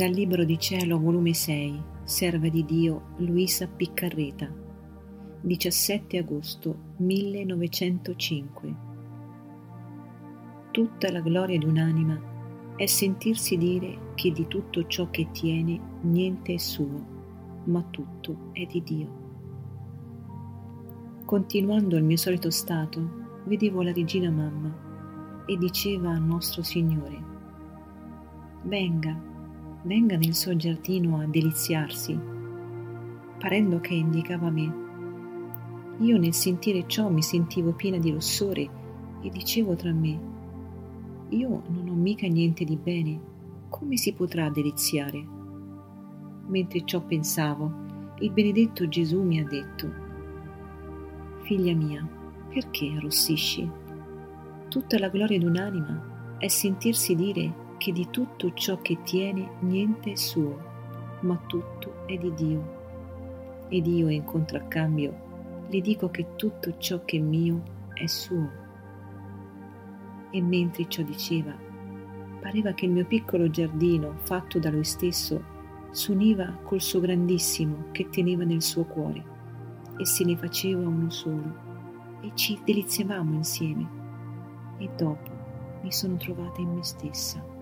Dal Libro di Cielo, volume 6, Serva di Dio Luisa Piccarreta, 17 agosto 1905. Tutta la gloria di un'anima è sentirsi dire che di tutto ciò che tiene niente è suo, ma tutto è di Dio. Continuando il mio solito stato, vedevo la regina mamma e diceva al nostro Signore, venga, venga nel suo giardino a deliziarsi, parendo che indicava me. Io nel sentire ciò mi sentivo piena di rossore e dicevo tra me, io non ho mica niente di bene, come si potrà deliziare? Mentre ciò pensavo, il benedetto Gesù mi ha detto, Figlia mia, perché arrossisci? Tutta la gloria di un'anima è sentirsi dire che di tutto ciò che tiene niente è suo, ma tutto è di Dio. Ed io in contraccambio le dico che tutto ciò che è mio è suo. E mentre ciò diceva, pareva che il mio piccolo giardino, fatto da lui stesso, s'univa col suo grandissimo che teneva nel suo cuore e se ne faceva uno solo e ci deliziavamo insieme e dopo mi sono trovata in me stessa.